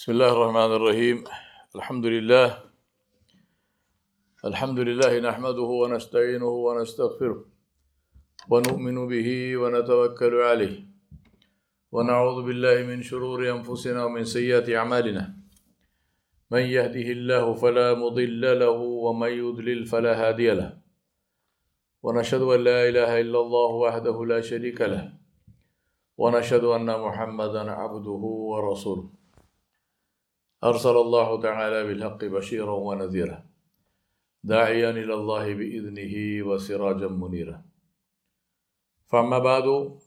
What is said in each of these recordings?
بسم الله الرحمن الرحيم. الحمد لله. الحمد لله نحمده ونستعينه ونستغفره ونؤمن به ونتوكل عليه ونعوذ بالله من شرور أنفسنا ومن سيئات أعمالنا. من يهده الله فلا مضل له ومن يضلل فلا هادي له. ونشهد أن لا إله إلا الله وحده لا شريك له. ونشهد أن محمدا عبده ورسوله. أرسل الله تعالى بالحق بشيرا ونذيرا داعيا إلى الله بإذنه وسراجا منيرا. فأما بعد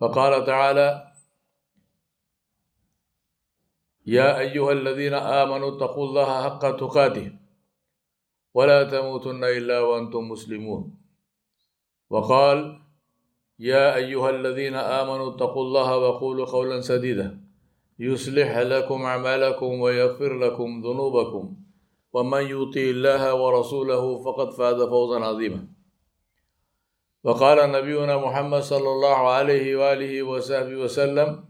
فقال تعالى يا أيها الذين آمنوا اتقوا الله حق تقاته ولا تموتن إلا وأنتم مسلمون. وقال يا أيها الذين آمنوا اتقوا الله وقولوا قولا سديدا. يصلح لكم أعمالكم ويغفر لكم ذنوبكم. ومن يطع الله ورسوله فقد فاز فوزا عظيما. وقال نبينا محمد صلى الله عليه وآله وصحبه وسلم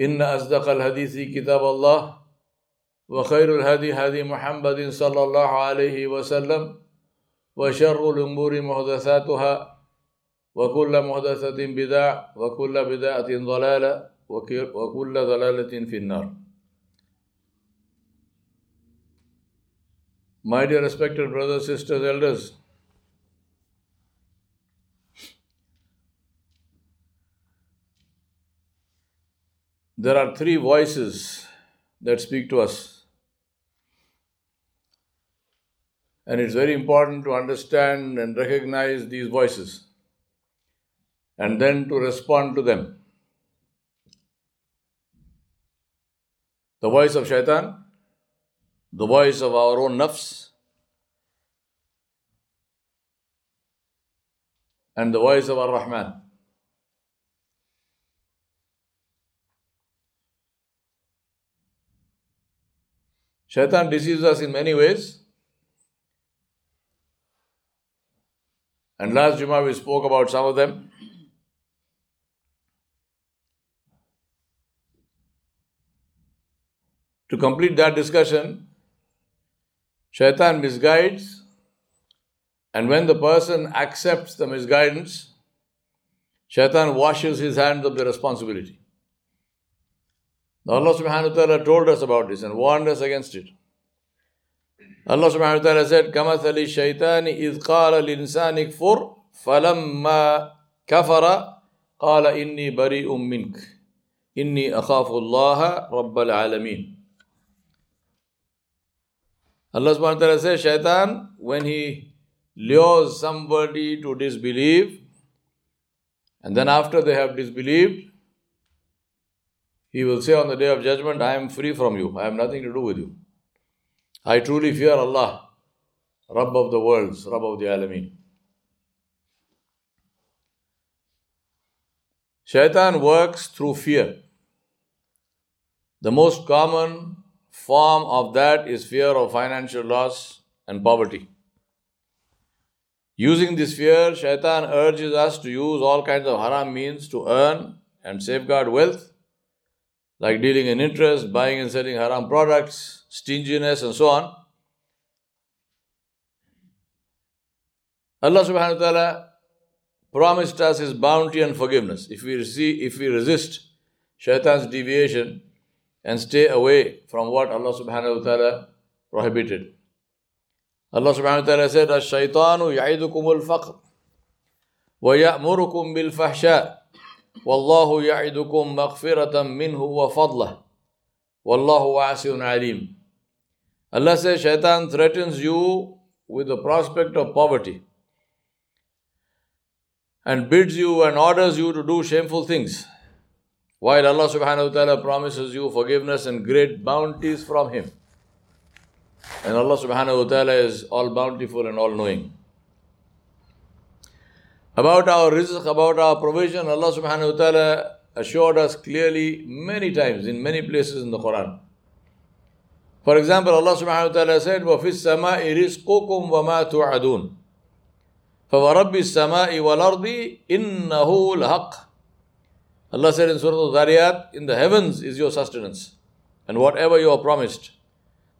إن أصدق الحديث كتاب الله وخير الهدي هدي محمد صلى الله عليه وسلم وشر الأمور محدثاتها وكل محدثة بدع وكل بدعة ضلالة. وكل ضلالة في النار My dear respected brothers, sisters, elders, there are three voices that speak to us. And it's very important to understand and recognize these voices and then to respond to them. The voice of shaitan, the voice of our own nafs, and the voice of Ar Rahman. Shaitan deceives us in many ways. And last Jummah we spoke about some of them. To complete that discussion, Shaitan misguides, and when the person accepts the misguidance, Shaitan washes his hands of the responsibility. Now Allah subhanahu wa ta'ala told us about this and warned us against it. Allah subhanahu wa ta'ala said, كَمَثَلِ الشَّيْطَانِ إِذْ قَالَ لِلْإِنسَانِ اكْفُرْ فَلَمَّا كَفَرَ قَالَ إِنِّي بَرِيءٌ مِّنْكَ إِنِّي أَخَافُ اللَّهَ رَبَّ الْعَالَمِينَ Allah subhanahu wa ta'ala says, Shaitan, when he lures somebody to disbelieve, and then after they have disbelieved, he will say on the day of judgment, I am free from you. I have nothing to do with you. I truly fear Allah, Rabb of the worlds, Rabb of the Alameen. Shaitan works through fear. The most common form of that is fear of financial loss and poverty. Using this fear, Shaitan urges us to use all kinds of haram means to earn and safeguard wealth, like dealing in interest, buying and selling haram products, stinginess, and so on. Allah subhanahu wa ta'ala promised us His bounty and forgiveness. If we, receive, if we resist Shaitan's deviation, and stay away from what Allah subhanahu wa ta'ala prohibited. Allah subhanahu wa ta'ala said, Ash-shaytanu ya'idukum al-faqr wa ya'murukum bil-fahsha wallahu ya'idukum maghfiratan minhu wa fadlah wallahu wasi'un alim. Allah says, Shaitan threatens you with the prospect of poverty and bids you and orders you to do shameful things. While Allah subhanahu wa ta'ala promises you forgiveness and great bounties from Him. And Allah subhanahu wa ta'ala is all bountiful and all knowing. About our rizq, about our provision, Allah subhanahu wa ta'ala assured us clearly many times in many places in the Quran. For example, Allah subhanahu wa ta'ala said, وَفِي السَّمَاءِ رِزْقُكُمْ وَمَا تُوعَدُونَ فَوَرَبِّ السَّمَاءِ وَالْأَرْضِ إِنَّهُ لَحَقٌّ Allah said in Surah Al-Dhariyat, in the heavens is your sustenance and whatever you are promised.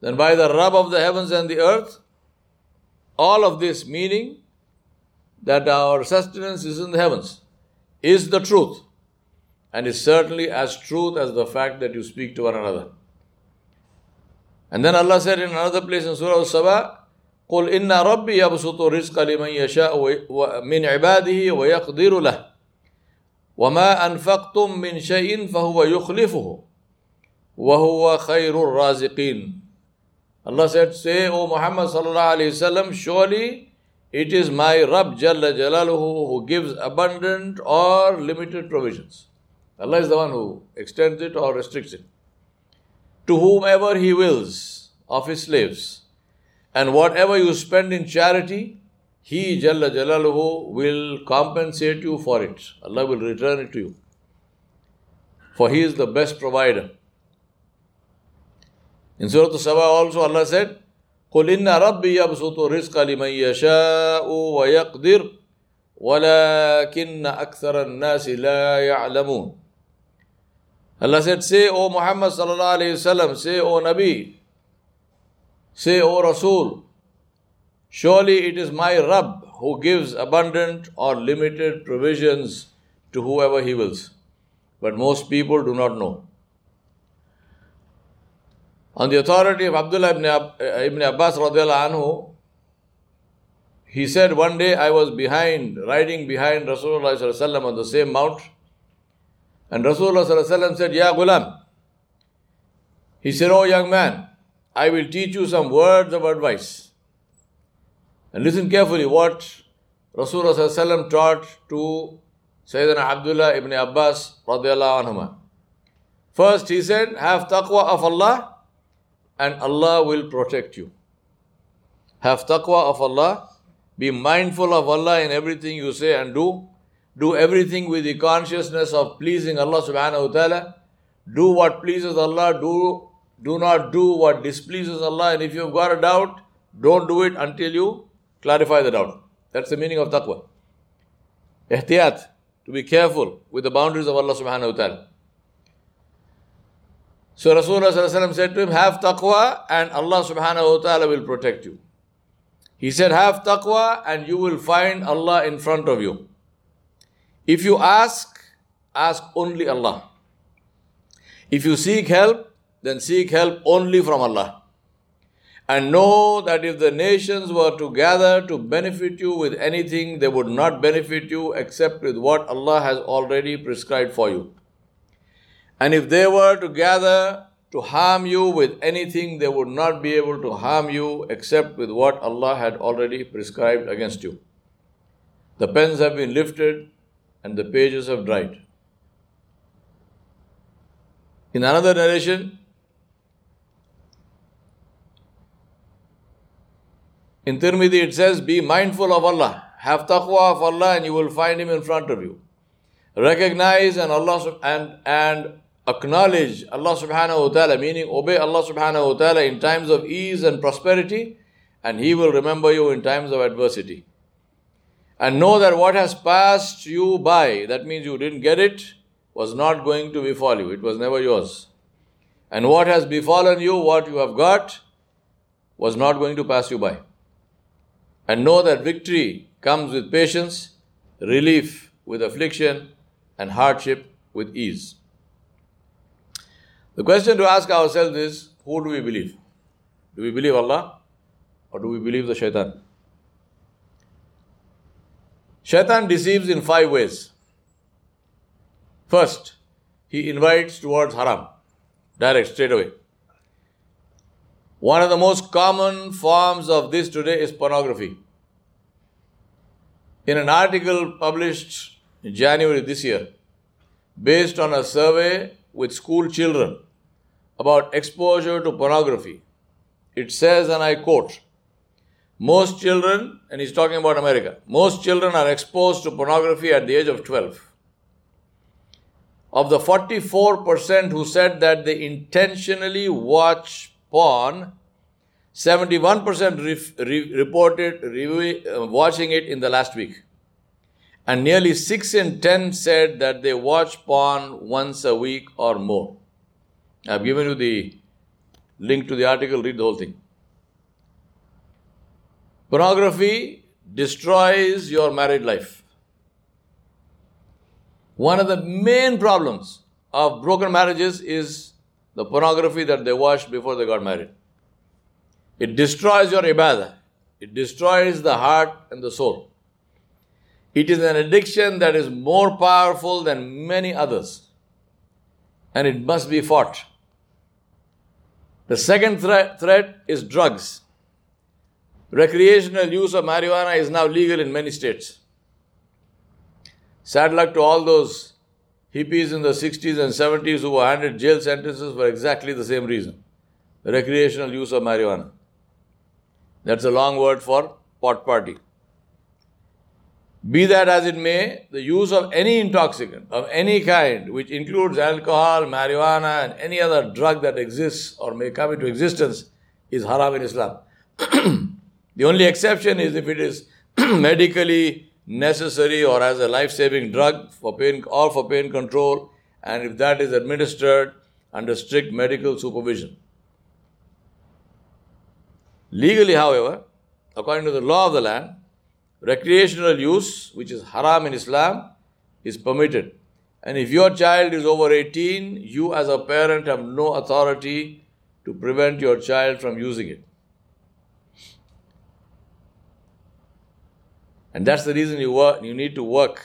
Then by the Rabb of the heavens and the earth, all of this meaning that our sustenance is in the heavens is the truth and is certainly as truth as the fact that you speak to one another. And then Allah said in another place in Surah Al-Saba, قُلْ إِنَّ رَبِّي يَبْسُطُ الرِّزْقَ لِمَنْ يَشَاءُ مِنْ عِبَادِهِ وَيَقْدِرُ لَهُ وما أنفقتم من شيء فهو يخلفه وهو خير الرازقين Allah said, say, O Muhammad sallallahu alayhi wasallam, surely it is my Rabb Jalla Jalaluhu who gives abundant or limited provisions. Allah is the one who extends it or restricts it. To whomever He wills of His slaves. And whatever you spend in charity, He, Jalla Jalaluhu, will compensate you for it. Allah will return it to you. For He is the best provider. In Surah Saba also Allah said, قل إن ربي يبسط الرزق لمن يشاء ويقدر ولكن أكثر الناس لا يعلمون Allah said, say, O Muhammad sallallahu alayhi wasallam, say, O Nabi, say, O Rasul, surely it is my Rabb who gives abundant or limited provisions to whoever he wills. But most people do not know. On the authority of Abdullah ibn, Ab- ibn Abbas anhu, he said, One day I was behind, riding behind Rasulullah on the same mount, and Rasulullah said, Ya Ghulam. He said, Oh young man, I will teach you some words of advice. And listen carefully what Rasulullah taught to Sayyidina Abdullah ibn Abbas. First, he said, Have taqwa of Allah and Allah will protect you. Have taqwa of Allah, be mindful of Allah in everything you say and do. Do everything with the consciousness of pleasing Allah subhanahu wa ta'ala. Do what pleases Allah, do, do not do what displeases Allah, and if you've got a doubt, don't do it until you clarify the doubt. That's the meaning of taqwa. Ihtiyat, to be careful with the boundaries of Allah subhanahu wa ta'ala. So Rasulullah said to him, Have taqwa and Allah subhanahu wa ta'ala will protect you. He said, Have taqwa and you will find Allah in front of you. If you ask, ask only Allah. If you seek help, then seek help only from Allah. And know that if the nations were to gather to benefit you with anything, they would not benefit you except with what Allah has already prescribed for you. And if they were to gather to harm you with anything, they would not be able to harm you except with what Allah had already prescribed against you. The pens have been lifted and the pages have dried. In another narration, in Tirmidhi it says, Be mindful of Allah, have taqwa of Allah, and you will find Him in front of you. Recognize and Allah and and acknowledge Allah subhanahu wa ta'ala, meaning obey Allah subhanahu wa ta'ala in times of ease and prosperity, and He will remember you in times of adversity. And know that what has passed you by, that means you didn't get it, was not going to befall you. It was never yours. And what has befallen you, what you have got, was not going to pass you by. And know that victory comes with patience, relief with affliction, and hardship with ease. The question to ask ourselves is who do we believe? Do we believe Allah or do we believe the shaitan? Shaitan deceives in five ways. First, he invites towards haram, direct, straight away. One of the most common forms of this today is pornography. In an article published in January this year, based on a survey with school children, about exposure to pornography. It says, and I quote, most children, and he's talking about America, most children are exposed to pornography at the age of 12. Of the 44% who said that they intentionally watch porn, 71% re- re- reported re- uh, watching it in the last week. and nearly 6 in 10 said that they watch porn once a week or more. I've given you the link to the article, read the whole thing. Pornography destroys your married life. One of the main problems of broken marriages is the pornography that they watched before they got married. It destroys your ibadah. It destroys the heart and the soul. It is an addiction that is more powerful than many others. And it must be fought. The second threat, threat is drugs. Recreational use of marijuana is now legal in many states. Sad luck to all those hippies in the 60s and 70s who were handed jail sentences for exactly the same reason recreational use of marijuana. That's a long word for pot party. Be that as it may, the use of any intoxicant of any kind, which includes alcohol, marijuana, and any other drug that exists or may come into existence, is haram in Islam. the only exception is if it is medically necessary or as a life saving drug for pain or for pain control, and if that is administered under strict medical supervision. Legally, however, according to the law of the land, recreational use, which is haram in Islam, is permitted. And if your child is over 18, you as a parent have no authority to prevent your child from using it. And that's the reason you, work, you need to work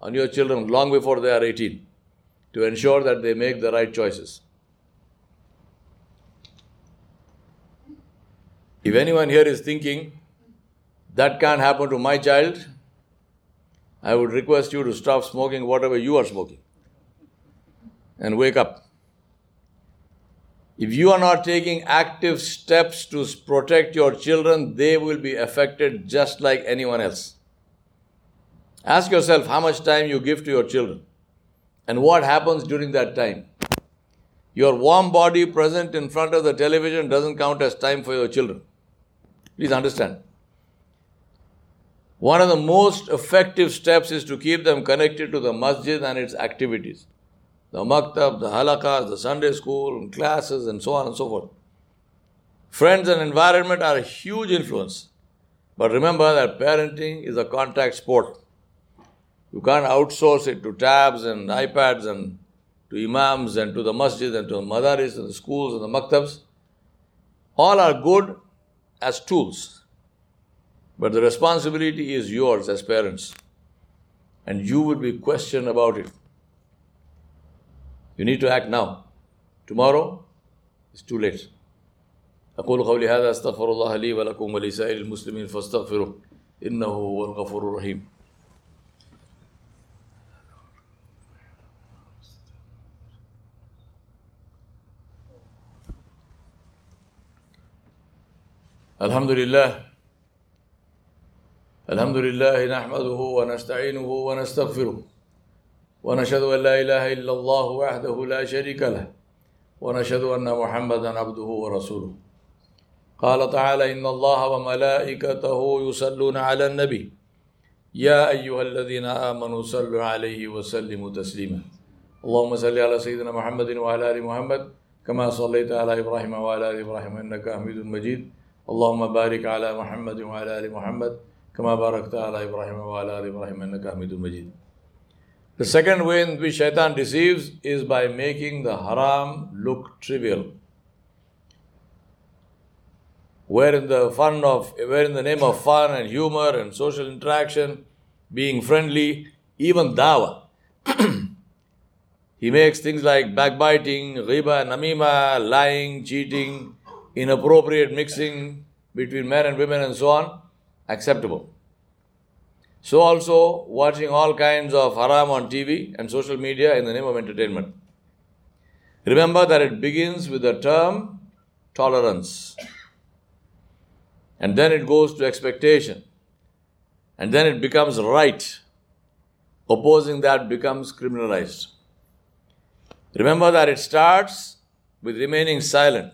on your children long before they are 18 to ensure that they make the right choices. If anyone here is thinking that can't happen to my child, I would request you to stop smoking whatever you are smoking and wake up. If you are not taking active steps to protect your children, they will be affected just like anyone else. Ask yourself how much time you give to your children and what happens during that time. Your warm body present in front of the television doesn't count as time for your children. Please understand. One of the most effective steps is to keep them connected to the masjid and its activities. The maktab, the halakas, the Sunday school, classes, and so on and so forth. Friends and environment are a huge influence. But remember that parenting is a contact sport. You can't outsource it to tabs and iPads and to imams and to the masjid and to the madaris and the schools and the maktabs. All are good as tools. But the responsibility is yours as parents. And you will be questioned about it. You need to act now. Tomorrow is too late. أقول قولي هذا أستغفر الله لي ولكم ولسائر المسلمين فاستغفروه إنه هو الغفور الرحيم الحمد لله الحمد لله نحمده ونستعينه ونستغفره ونشهد أن لا إله إلا الله وحده لا شريك له ونشهد أن محمدا عبده ورسوله. قال تعالى إن الله وملائكته يصلون على النبي. يا أيها الذين آمنوا صلوا عليه وسلموا تسليما. اللهم صل على سيدنا محمد وعلى آل محمد كما صليت على إبراهيم وعلى آل إبراهيم إنك حميد مجيد. اللهم بارك على محمد وعلى آل محمد كما باركت على إبراهيم وعلى آل إبراهيم إنك حميد مجيد The second way in which shaitan deceives is by making the haram look trivial. Where in the fun of where in the name of fun and humor and social interaction, being friendly, even dawa. he makes things like backbiting, riba, namima, lying, cheating, inappropriate mixing between men and women and so on acceptable. So also watching all kinds of haram on TV and social media in the name of entertainment. Remember that it begins with the term tolerance. And then it goes to expectation. And then it becomes right. Opposing that becomes criminalized. Remember that it starts with remaining silent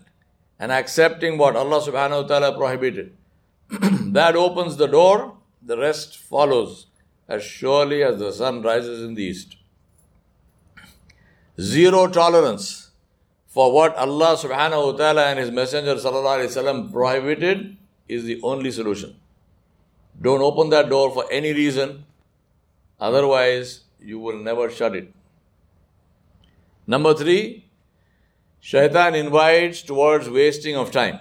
and accepting what Allah subhanahu wa ta'ala prohibited. that opens the door, the rest follows as surely as the sun rises in the east. Zero tolerance for what Allah subhanahu wa ta'ala and His Messenger sallallahu alayhi wasallam prohibited is the only solution. Don't open that door for any reason, otherwise, you will never shut it. Number three, shaitan invites towards wasting of time.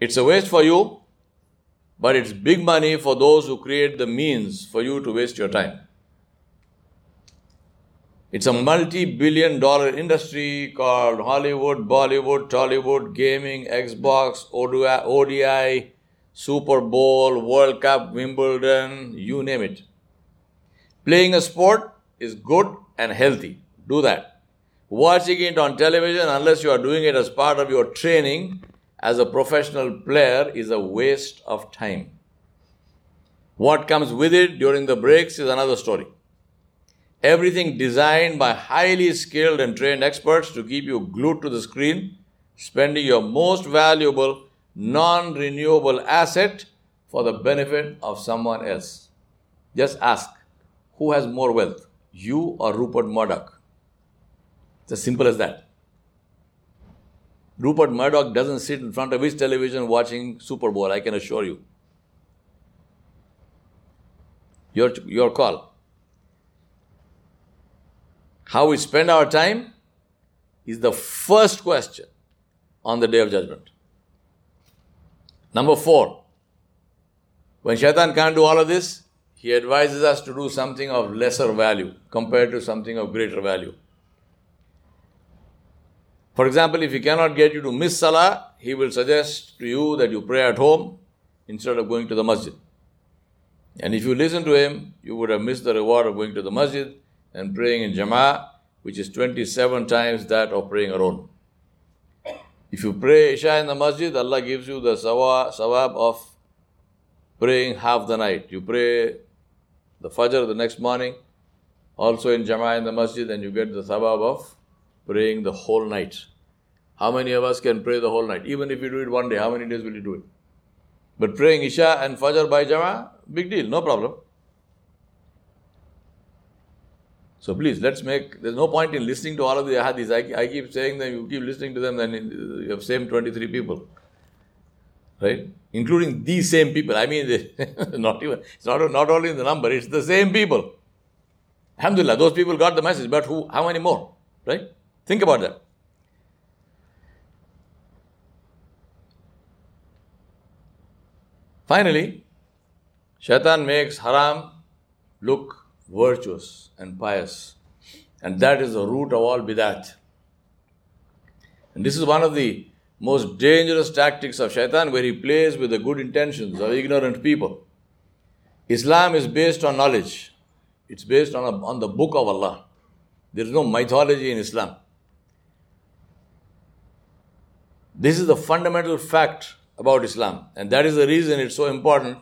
It's a waste for you, but it's big money for those who create the means for you to waste your time. It's a multi billion dollar industry called Hollywood, Bollywood, Tollywood, gaming, Xbox, ODI, Super Bowl, World Cup, Wimbledon, you name it. Playing a sport is good and healthy. Do that. Watching it on television, unless you are doing it as part of your training as a professional player, is a waste of time. What comes with it during the breaks is another story. Everything designed by highly skilled and trained experts to keep you glued to the screen, spending your most valuable, non renewable asset for the benefit of someone else. Just ask who has more wealth, you or Rupert Murdoch? It's as simple as that. Rupert Murdoch doesn't sit in front of his television watching Super Bowl, I can assure you. Your, your call how we spend our time is the first question on the day of judgment. Number four, when shaitan can't do all of this, he advises us to do something of lesser value compared to something of greater value. For example, if he cannot get you to miss salah, he will suggest to you that you pray at home instead of going to the masjid. And if you listen to him, you would have missed the reward of going to the masjid and praying in Jama'ah, which is 27 times that of praying alone. If you pray Isha in the masjid, Allah gives you the sawab of praying half the night. You pray the Fajr the next morning, also in Jama'ah in the masjid, and you get the sawab of praying the whole night. How many of us can pray the whole night? Even if you do it one day, how many days will you do it? But praying Isha and Fajr by Jama'ah, big deal, no problem. So please, let's make, there's no point in listening to all of the hadiths. I, I keep saying that you keep listening to them, then you have same 23 people. Right? Including these same people. I mean, not even, it's not, not only in the number, it's the same people. Alhamdulillah, those people got the message, but who, how many more? Right? Think about that. Finally, shaitan makes haram look virtuous and pious. And that is the root of all bidat. And this is one of the most dangerous tactics of shaitan where he plays with the good intentions of ignorant people. Islam is based on knowledge. It's based on, a, on the book of Allah. There is no mythology in Islam. This is the fundamental fact about Islam. And that is the reason it's so important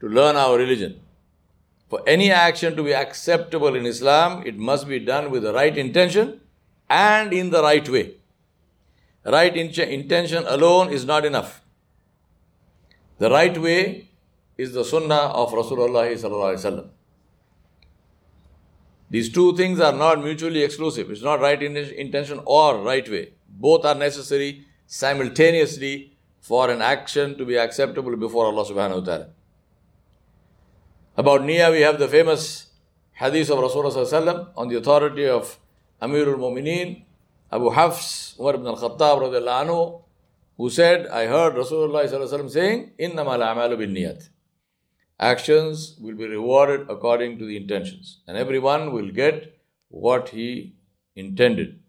to learn our religion. For any action to be acceptable in Islam, it must be done with the right intention and in the right way. Right in- intention alone is not enough. The right way is the sunnah of Rasulullah These two things are not mutually exclusive. It's not right intention or right way. Both are necessary simultaneously for an action to be acceptable before Allah subhanahu wa ta'ala. About Nia, we have the famous hadith of Rasulullah on the authority of Amirul Mumineen, Abu Hafs, Umar ibn al-Khattab anhu, who said, I heard Rasulullah saying, إِنَّمَا الْأَعْمَالُ بِالنِّيَّةِ Actions will be rewarded according to the intentions. And everyone will get what he intended.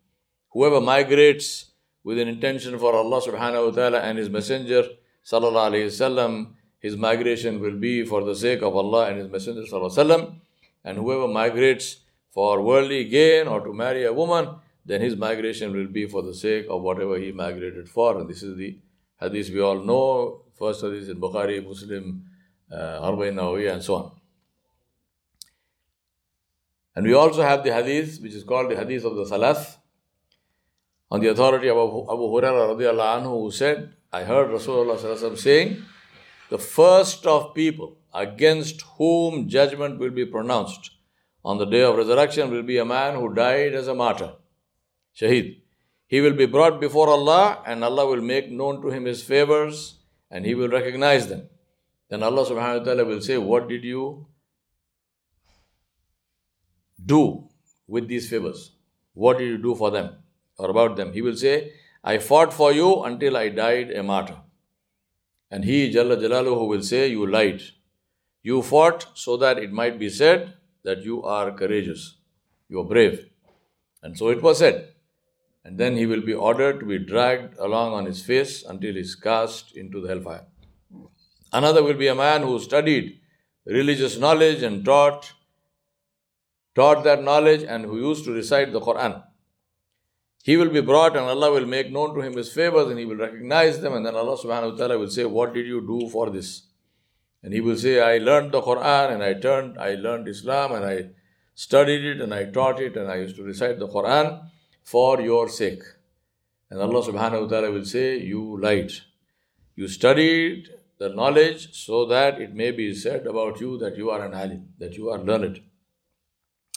Whoever migrates with an intention for Allah subhanahu wa ta'ala and His Messenger sallallahu alayhi wasallam his migration will be for the sake of Allah and His Messenger. Sallallahu and whoever migrates for worldly gain or to marry a woman, then his migration will be for the sake of whatever he migrated for. And this is the hadith we all know. First hadith in Bukhari, Muslim, uh, Arba'in Nawawi, and so on. And we also have the hadith, which is called the hadith of the Salath, on the authority of Abu, Abu Hurairah anhu, who said, I heard Rasulullah saying, the first of people against whom judgment will be pronounced on the day of resurrection will be a man who died as a martyr, Shaheed. He will be brought before Allah and Allah will make known to him his favors and he will recognize them. Then Allah subhanahu wa ta'ala will say, What did you do with these favors? What did you do for them or about them? He will say, I fought for you until I died a martyr. And he, Jalla Jalaluhu, will say, You lied. You fought so that it might be said that you are courageous, you are brave. And so it was said. And then he will be ordered to be dragged along on his face until he is cast into the hellfire. Another will be a man who studied religious knowledge and taught taught that knowledge and who used to recite the Quran. He will be brought and Allah will make known to him his favors and he will recognize them and then Allah subhanahu wa ta'ala will say, What did you do for this? And he will say, I learned the Quran and I turned, I learned Islam and I studied it and I taught it and I used to recite the Quran for your sake. And Allah subhanahu wa ta'ala will say, You lied. You studied the knowledge so that it may be said about you that you are an alim, that you are learned.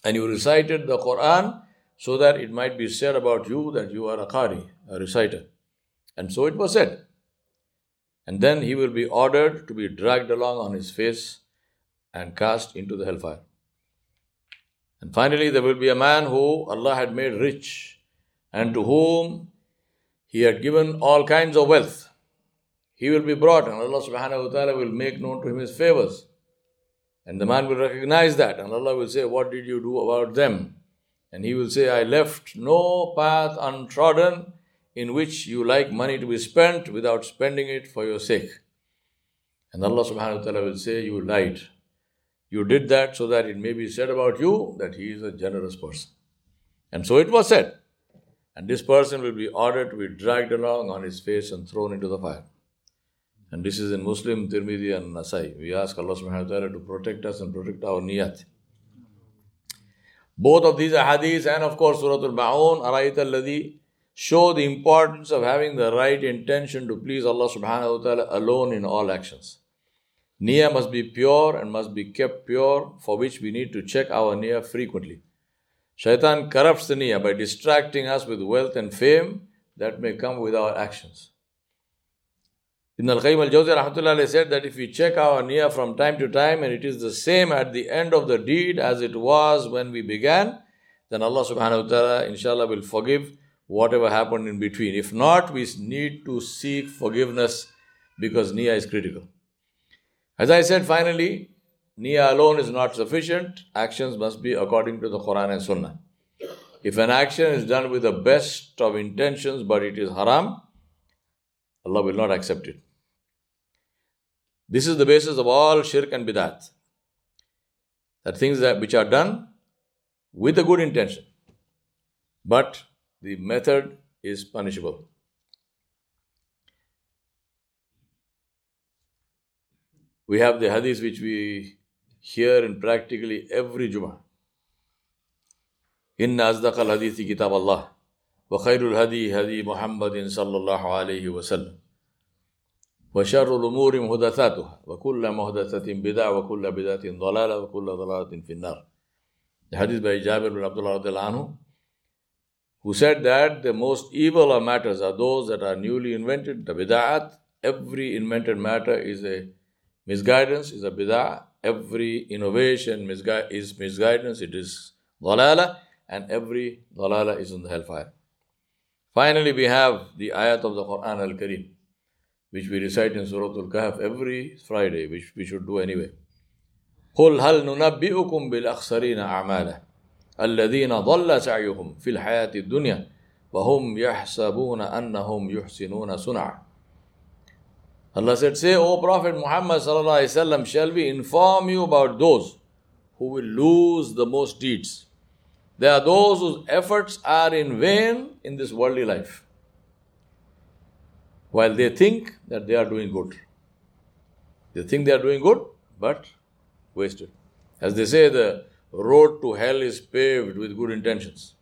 And you recited the Quran so that it might be said about you that you are a qari, a reciter. And so it was said and then he will be ordered to be dragged along on his face and cast into the hellfire. And finally, there will be a man who Allah had made rich and to whom He had given all kinds of wealth. He will be brought, and Allah subhanahu wa ta'ala will make known to him his favors. And the man will recognize that, and Allah will say, What did you do about them? And he will say, I left no path untrodden in which you like money to be spent without spending it for your sake. And Allah subhanahu wa ta'ala will say, You lied. You did that so that it may be said about you that he is a generous person. And so it was said. And this person will be ordered to be dragged along on his face and thrown into the fire. And this is in Muslim, Tirmidhi, and Nasai. We ask Allah subhanahu wa ta'ala to protect us and protect our niyat. Both of these hadiths and of course Surah Al-Ma'un, Ara'ayta al-Ladhi, show the importance of having the right intention to please Allah subhanahu wa ta'ala alone in all actions. Nia must be pure and must be kept pure, for which we need to check our nia frequently. Shaitan corrupts the nia by distracting us with wealth and fame that may come with our actions. Ibn al-Qayyim al-Jawzi said that if we check our nia from time to time and it is the same at the end of the deed as it was when we began, then Allah subhanahu wa ta'ala inshallah will forgive whatever happened in between. If not, we need to seek forgiveness because Nia is critical. As I said, finally, Nia alone is not sufficient. Actions must be according to the Quran and Sunnah. If an action is done with the best of intentions but it is haram, Allah will not accept it. This is the basis of all shirk and bidat. That things that which are done with a good intention, but the method is punishable. We have the hadith which we hear in practically every Jummah. إن أصدق الحديث كتاب الله وخير الهدي هدي محمد صلى الله عليه وسلم وشر الأمور محدثاتها وكل محدثة بدعة وكل بدعة ضلالة وكل ضلالة في النار. The hadith by Jabir bin Abdullah radiallahu anhu who said that the most evil of matters are those that are newly invented, the bid'at. Every invented matter is a misguidance, is a bid'ah. Every innovation is misguidance, it is dalala, and every dalala is in the hellfire. Finally, we have the ayat of the Quran al Kareem, which we recite in Surah Al Kahf every Friday, which we should do anyway. قل هل ننبئكم بالأخسرين أعمالا الذين ضل سعيهم في الحياة الدنيا وهم يحسبون أنهم يحسنون صنعا Allah said, Say, O Prophet Muhammad sallallahu alaihi wasallam, shall we inform you about those who will lose the most deeds? They are those whose efforts are in vain in this worldly life while they think that they are doing good. They think they are doing good, but wasted. As they say, the road to hell is paved with good intentions.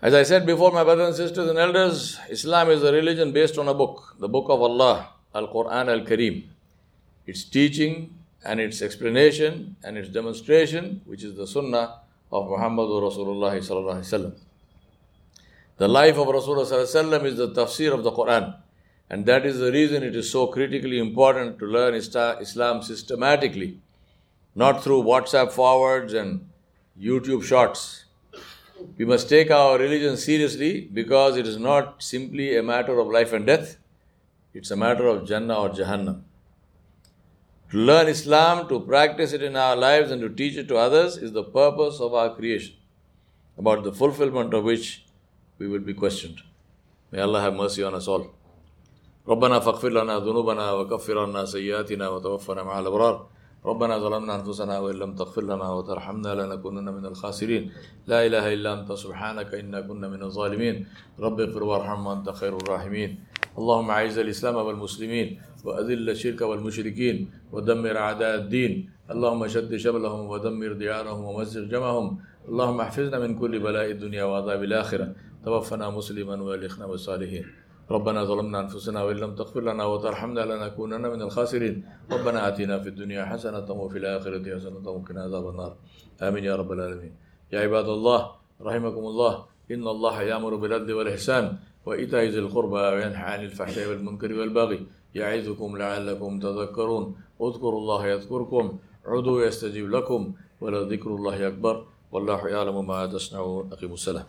As I said before, my brothers and sisters and elders, Islam is a religion based on a book, the book of Allah, Al Quran Al Kareem. its teaching and its explanation and its demonstration, which is the Sunnah of Muhammadur Rasulullah. The life of Rasulullah is the tafsir of the Quran. And that is the reason it is so critically important to learn Islam systematically, not through WhatsApp forwards and YouTube shorts. We must take our religion seriously because it is not simply a matter of life and death, it's a matter of Jannah or Jahannam. To learn Islam, to practice it in our lives, and to teach it to others is the purpose of our creation, about the fulfillment of which we will be questioned. May Allah have mercy on us all. ربنا فاغفر لنا ذنوبنا وكفر عنا سيئاتنا وتوفنا مع الأبرار. ربنا ظلمنا أنفسنا وإن لم تغفر لنا وترحمنا لنكونن من الخاسرين. لا إله إلا أنت سبحانك إنا كنا من الظالمين. رب اغفر وارحم وأنت خير الراحمين. اللهم أعز الإسلام والمسلمين وأذل الشرك والمشركين ودمر أعداء الدين. اللهم شد شملهم ودمر ديارهم ومزق جمعهم. اللهم احفظنا من كل بلاء الدنيا وعذاب الآخرة. توفنا مسلما والإخنا بالصالحين. ربنا ظلمنا أنفسنا وإن لم تغفر لنا وترحمنا لنكونن من الخاسرين. ربنا آتنا في الدنيا حسنة وفي الآخرة حسنة وقنا عذاب النار. آمين يا رب العالمين. يا عباد الله رحمكم الله. إن الله يأمر بالعدل والإحسان وإيتاء ذي القربى وينهى عن الفحشاء والمنكر والبغي يعظكم لعلكم تذكرون. اذكروا الله يذكركم عدوا يستجيب لكم ولذكر الله أكبر. والله يعلم ما تصنعون. أقيموا السلام